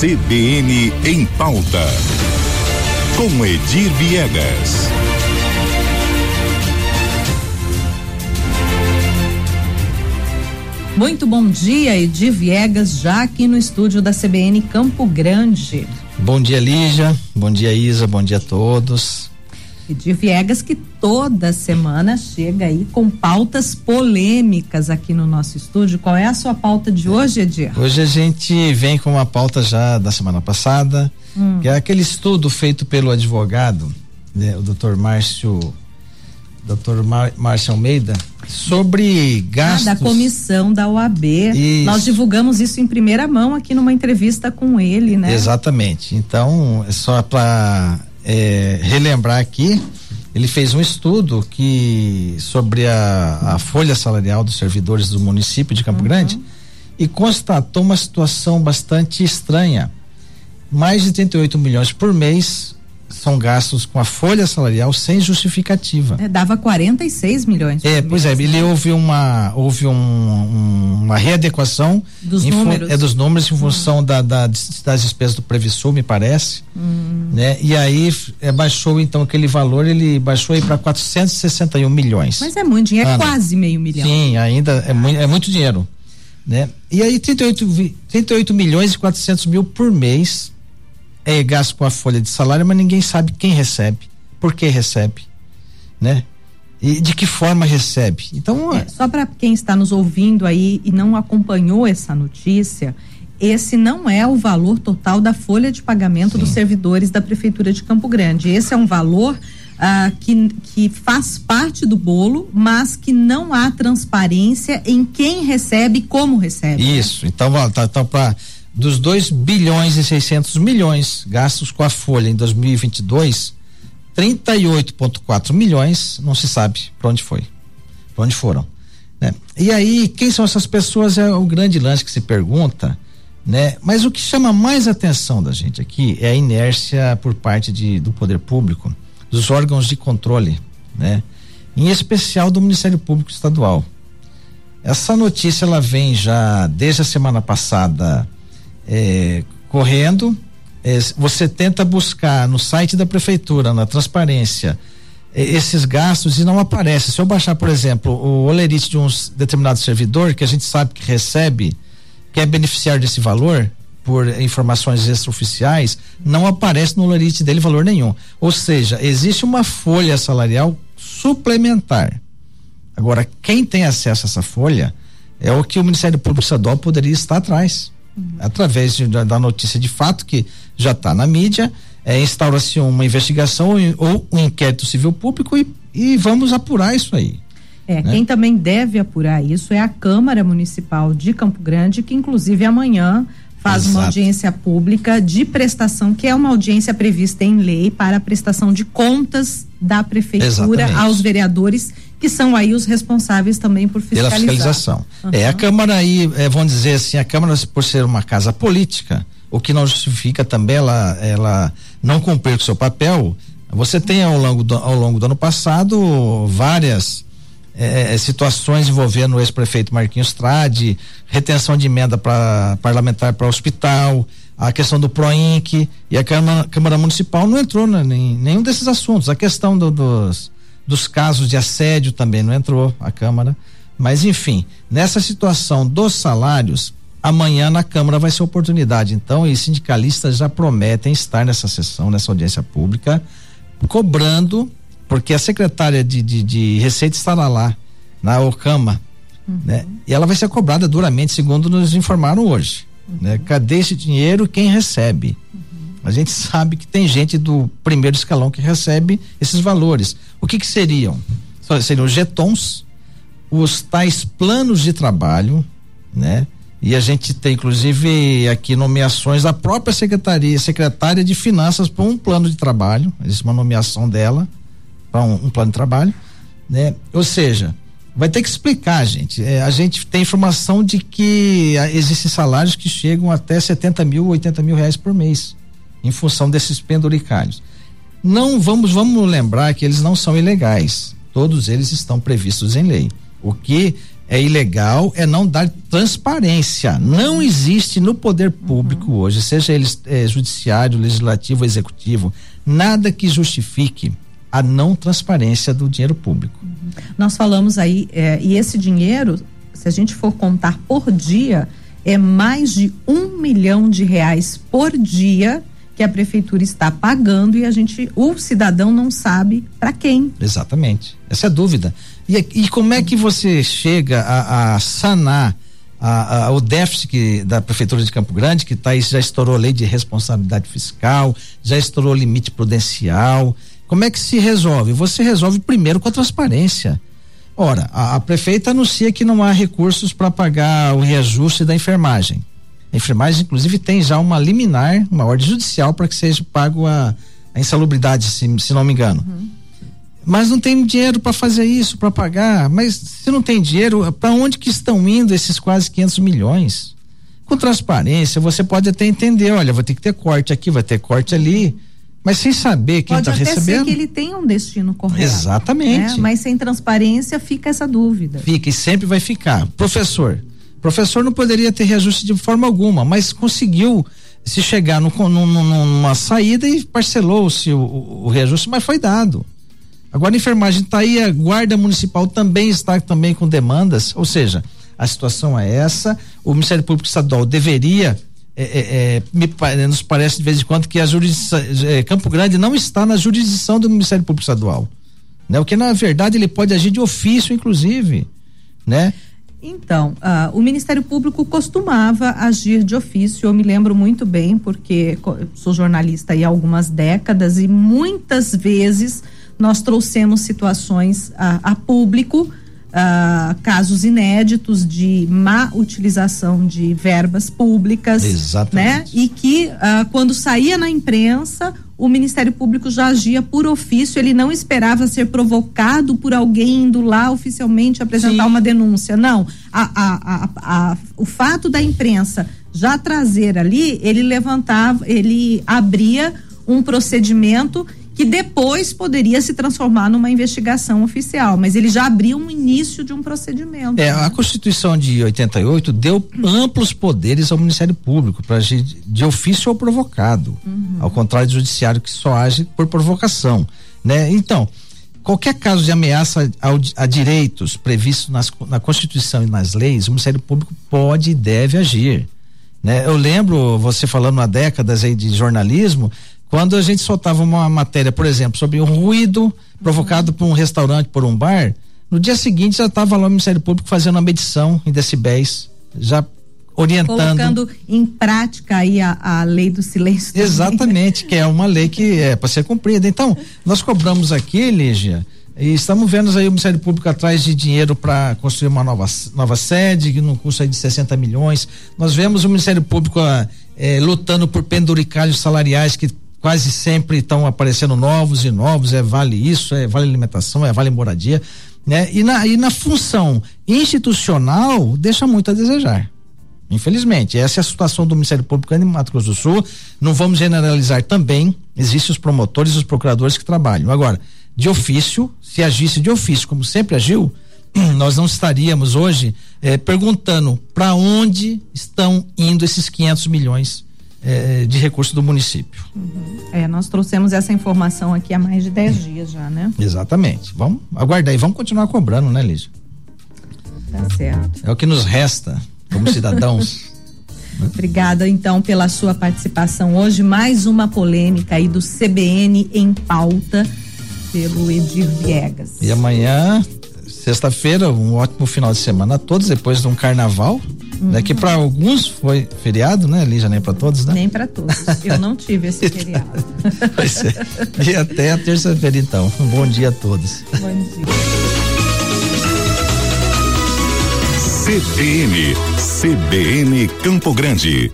CBN em pauta. Com Edir Viegas. Muito bom dia, Edir Viegas, já aqui no estúdio da CBN Campo Grande. Bom dia, Lígia. Bom dia, Isa. Bom dia a todos. Edir Viegas, que toda semana chega aí com pautas polêmicas aqui no nosso estúdio. Qual é a sua pauta de hoje, Edir? Hoje a gente vem com uma pauta já da semana passada, hum. que é aquele estudo feito pelo advogado, né, o doutor Márcio, doutor Márcio Almeida, sobre gastos. Ah, da comissão da OAB. Isso. Nós divulgamos isso em primeira mão aqui numa entrevista com ele, né? Exatamente. Então, é só para é, relembrar aqui, ele fez um estudo que sobre a, a, folha salarial dos servidores do município de Campo uhum. Grande e constatou uma situação bastante estranha. Mais de 38 milhões por mês são gastos com a folha salarial sem justificativa. É, dava 46 milhões. É, pois é, ele né? houve uma houve um, um, uma readequação dos números. é dos números em função hum. da, da, das despesas do Previsul, me parece, hum. né? E aí é, baixou então aquele valor, ele baixou aí para 461 milhões. Mas é muito dinheiro, é quase meio milhão. Sim, ainda é muito, é muito dinheiro, né? E aí 38 38 milhões e 400 mil por mês é gasto com a folha de salário, mas ninguém sabe quem recebe, por que recebe, né? E de que forma recebe. Então, é, só para quem está nos ouvindo aí e não acompanhou essa notícia, esse não é o valor total da folha de pagamento Sim. dos servidores da prefeitura de Campo Grande. Esse é um valor ah, que, que faz parte do bolo, mas que não há transparência em quem recebe e como recebe. Né? Isso. Né? Então, tá, tá para dos 2 bilhões e 600 milhões gastos com a Folha em 2022, 38,4 milhões não se sabe para onde foi, para onde foram. Né? E aí, quem são essas pessoas é o grande lance que se pergunta, né? Mas o que chama mais atenção da gente aqui é a inércia por parte de, do poder público, dos órgãos de controle, né? Em especial do Ministério Público Estadual. Essa notícia ela vem já desde a semana passada é, correndo, é, você tenta buscar no site da prefeitura, na transparência, é, esses gastos e não aparece. Se eu baixar, por exemplo, o olerite de um determinado servidor que a gente sabe que recebe, que é beneficiário desse valor, por informações extraoficiais, não aparece no olerite dele valor nenhum. Ou seja, existe uma folha salarial suplementar. Agora, quem tem acesso a essa folha é o que o Ministério Público Estadual poderia estar atrás uhum. através de, da, da, notícia de fato que já está na mídia, é, instaura-se uma investigação ou um inquérito civil público e, e vamos apurar isso aí. É, né? quem também deve apurar isso é a Câmara Municipal de Campo Grande, que inclusive amanhã faz Exato. uma audiência pública de prestação, que é uma audiência prevista em lei para a prestação de contas da prefeitura Exatamente. aos vereadores que são aí os responsáveis também por fiscalizar. Pela fiscalização. Uhum. É, a Câmara aí, é, vamos dizer assim, a Câmara, por ser uma casa política, o que não justifica também ela, ela não cumprir com seu papel, você tem ao longo do, ao longo do ano passado várias é, é situações envolvendo o ex-prefeito Marquinhos Trade, retenção de emenda para parlamentar para hospital, a questão do Proinc e a Câmara, Câmara Municipal não entrou em nenhum desses assuntos. A questão do, dos dos casos de assédio também não entrou a Câmara. Mas, enfim, nessa situação dos salários, amanhã na Câmara vai ser oportunidade. Então, os sindicalistas já prometem estar nessa sessão, nessa audiência pública, cobrando, porque a secretária de, de, de Receita estará lá, na OCAMA, uhum. né? E ela vai ser cobrada duramente, segundo nos informaram hoje. Uhum. Né? Cadê esse dinheiro? Quem recebe? A gente sabe que tem gente do primeiro escalão que recebe esses valores. O que que seriam? Seriam os jetons, os tais planos de trabalho, né? E a gente tem inclusive aqui nomeações da própria secretaria, secretária de finanças para um plano de trabalho, existe uma nomeação dela para um, um, plano de trabalho, né? Ou seja, vai ter que explicar, gente. É, a gente tem informação de que ah, existem salários que chegam até 70 mil, 80 mil reais por mês em função desses penduricalhos. Não vamos, vamos lembrar que eles não são ilegais. Todos eles estão previstos em lei. O que é ilegal é não dar transparência. Não existe no poder público uhum. hoje, seja ele é, judiciário, legislativo, executivo, nada que justifique a não transparência do dinheiro público. Uhum. Nós falamos aí, é, e esse dinheiro, se a gente for contar por dia, é mais de um milhão de reais por dia que a prefeitura está pagando e a gente, o cidadão não sabe para quem. Exatamente. Essa é a dúvida. E, e como é que você chega a, a sanar a, a, o déficit que, da Prefeitura de Campo Grande, que tá, já estourou a lei de responsabilidade fiscal, já estourou o limite prudencial. Como é que se resolve? Você resolve primeiro com a transparência. Ora, a, a prefeita anuncia que não há recursos para pagar o reajuste da enfermagem. A enfermagem, inclusive, tem já uma liminar, uma ordem judicial para que seja pago a, a insalubridade, se, se não me engano. Uhum mas não tem dinheiro para fazer isso, para pagar. Mas se não tem dinheiro, para onde que estão indo esses quase 500 milhões? Com transparência, você pode até entender, olha, vou ter que ter corte aqui, vai ter corte ali, mas sem saber quem está recebendo. Pode ser que ele tenha um destino correto. Exatamente. Né? Mas sem transparência fica essa dúvida. Fica e sempre vai ficar. Professor, professor não poderia ter reajuste de forma alguma, mas conseguiu se chegar no, no, numa saída e parcelou-se o, o, o reajuste, mas foi dado. Agora a enfermagem está aí, a guarda municipal também está também com demandas, ou seja, a situação é essa. O Ministério Público Estadual deveria é, é, é, me, nos parece de vez em quando que a é, Campo Grande não está na jurisdição do Ministério Público Estadual, né? O que na verdade ele pode agir de ofício, inclusive, né? Então, uh, o Ministério Público costumava agir de ofício, eu me lembro muito bem, porque sou jornalista há algumas décadas e muitas vezes nós trouxemos situações a, a público, a, casos inéditos de má utilização de verbas públicas, Exatamente. né? E que a, quando saía na imprensa, o Ministério Público já agia por ofício, ele não esperava ser provocado por alguém indo lá oficialmente apresentar Sim. uma denúncia. Não, a, a, a, o fato da imprensa já trazer ali, ele levantava, ele abria um procedimento que depois poderia se transformar numa investigação oficial, mas ele já abriu um início de um procedimento. É, a Constituição de 88 deu amplos poderes ao Ministério Público para agir de ofício ou provocado, uhum. ao contrário do judiciário que só age por provocação, né? Então, qualquer caso de ameaça ao, a direitos previstos nas, na Constituição e nas leis, o Ministério Público pode e deve agir. Né? Eu lembro você falando há décadas aí de jornalismo, quando a gente soltava uma matéria, por exemplo, sobre um ruído provocado por um restaurante, por um bar, no dia seguinte já estava lá o Ministério Público fazendo uma medição em decibéis, já orientando. Colocando em prática aí a, a lei do silêncio. Exatamente, que é uma lei que é para ser cumprida. Então, nós cobramos aqui, Lígia, e estamos vendo aí o Ministério Público atrás de dinheiro para construir uma nova, nova sede, que não custa de 60 milhões. Nós vemos o Ministério Público é, lutando por penduricalhos salariais que quase sempre estão aparecendo novos e novos, é vale isso, é vale alimentação, é vale moradia, né? E na, e na função institucional deixa muito a desejar. Infelizmente, essa é a situação do Ministério Público em Mato Grosso do Sul. Não vamos generalizar também, existem os promotores e os procuradores que trabalham. Agora, de ofício, se agisse de ofício, como sempre agiu, nós não estaríamos hoje eh, perguntando para onde estão indo esses 500 milhões é, de recursos do município. Uhum. É, nós trouxemos essa informação aqui há mais de 10 dias já, né? Exatamente. Vamos aguardar e vamos continuar cobrando, né, Lígia? Tá certo. É o que nos resta como cidadãos. Obrigada então pela sua participação hoje. Mais uma polêmica aí do CBN em pauta pelo Edir Viegas. E amanhã, sexta-feira, um ótimo final de semana a todos, depois de um carnaval. Uhum. Né, que para alguns foi feriado, né, Lígia? Nem para todos, né? Nem para todos. Eu não tive esse feriado. pois é. E até a terça-feira, então. Um bom dia a todos. Bom dia. CBN, CBN Campo Grande.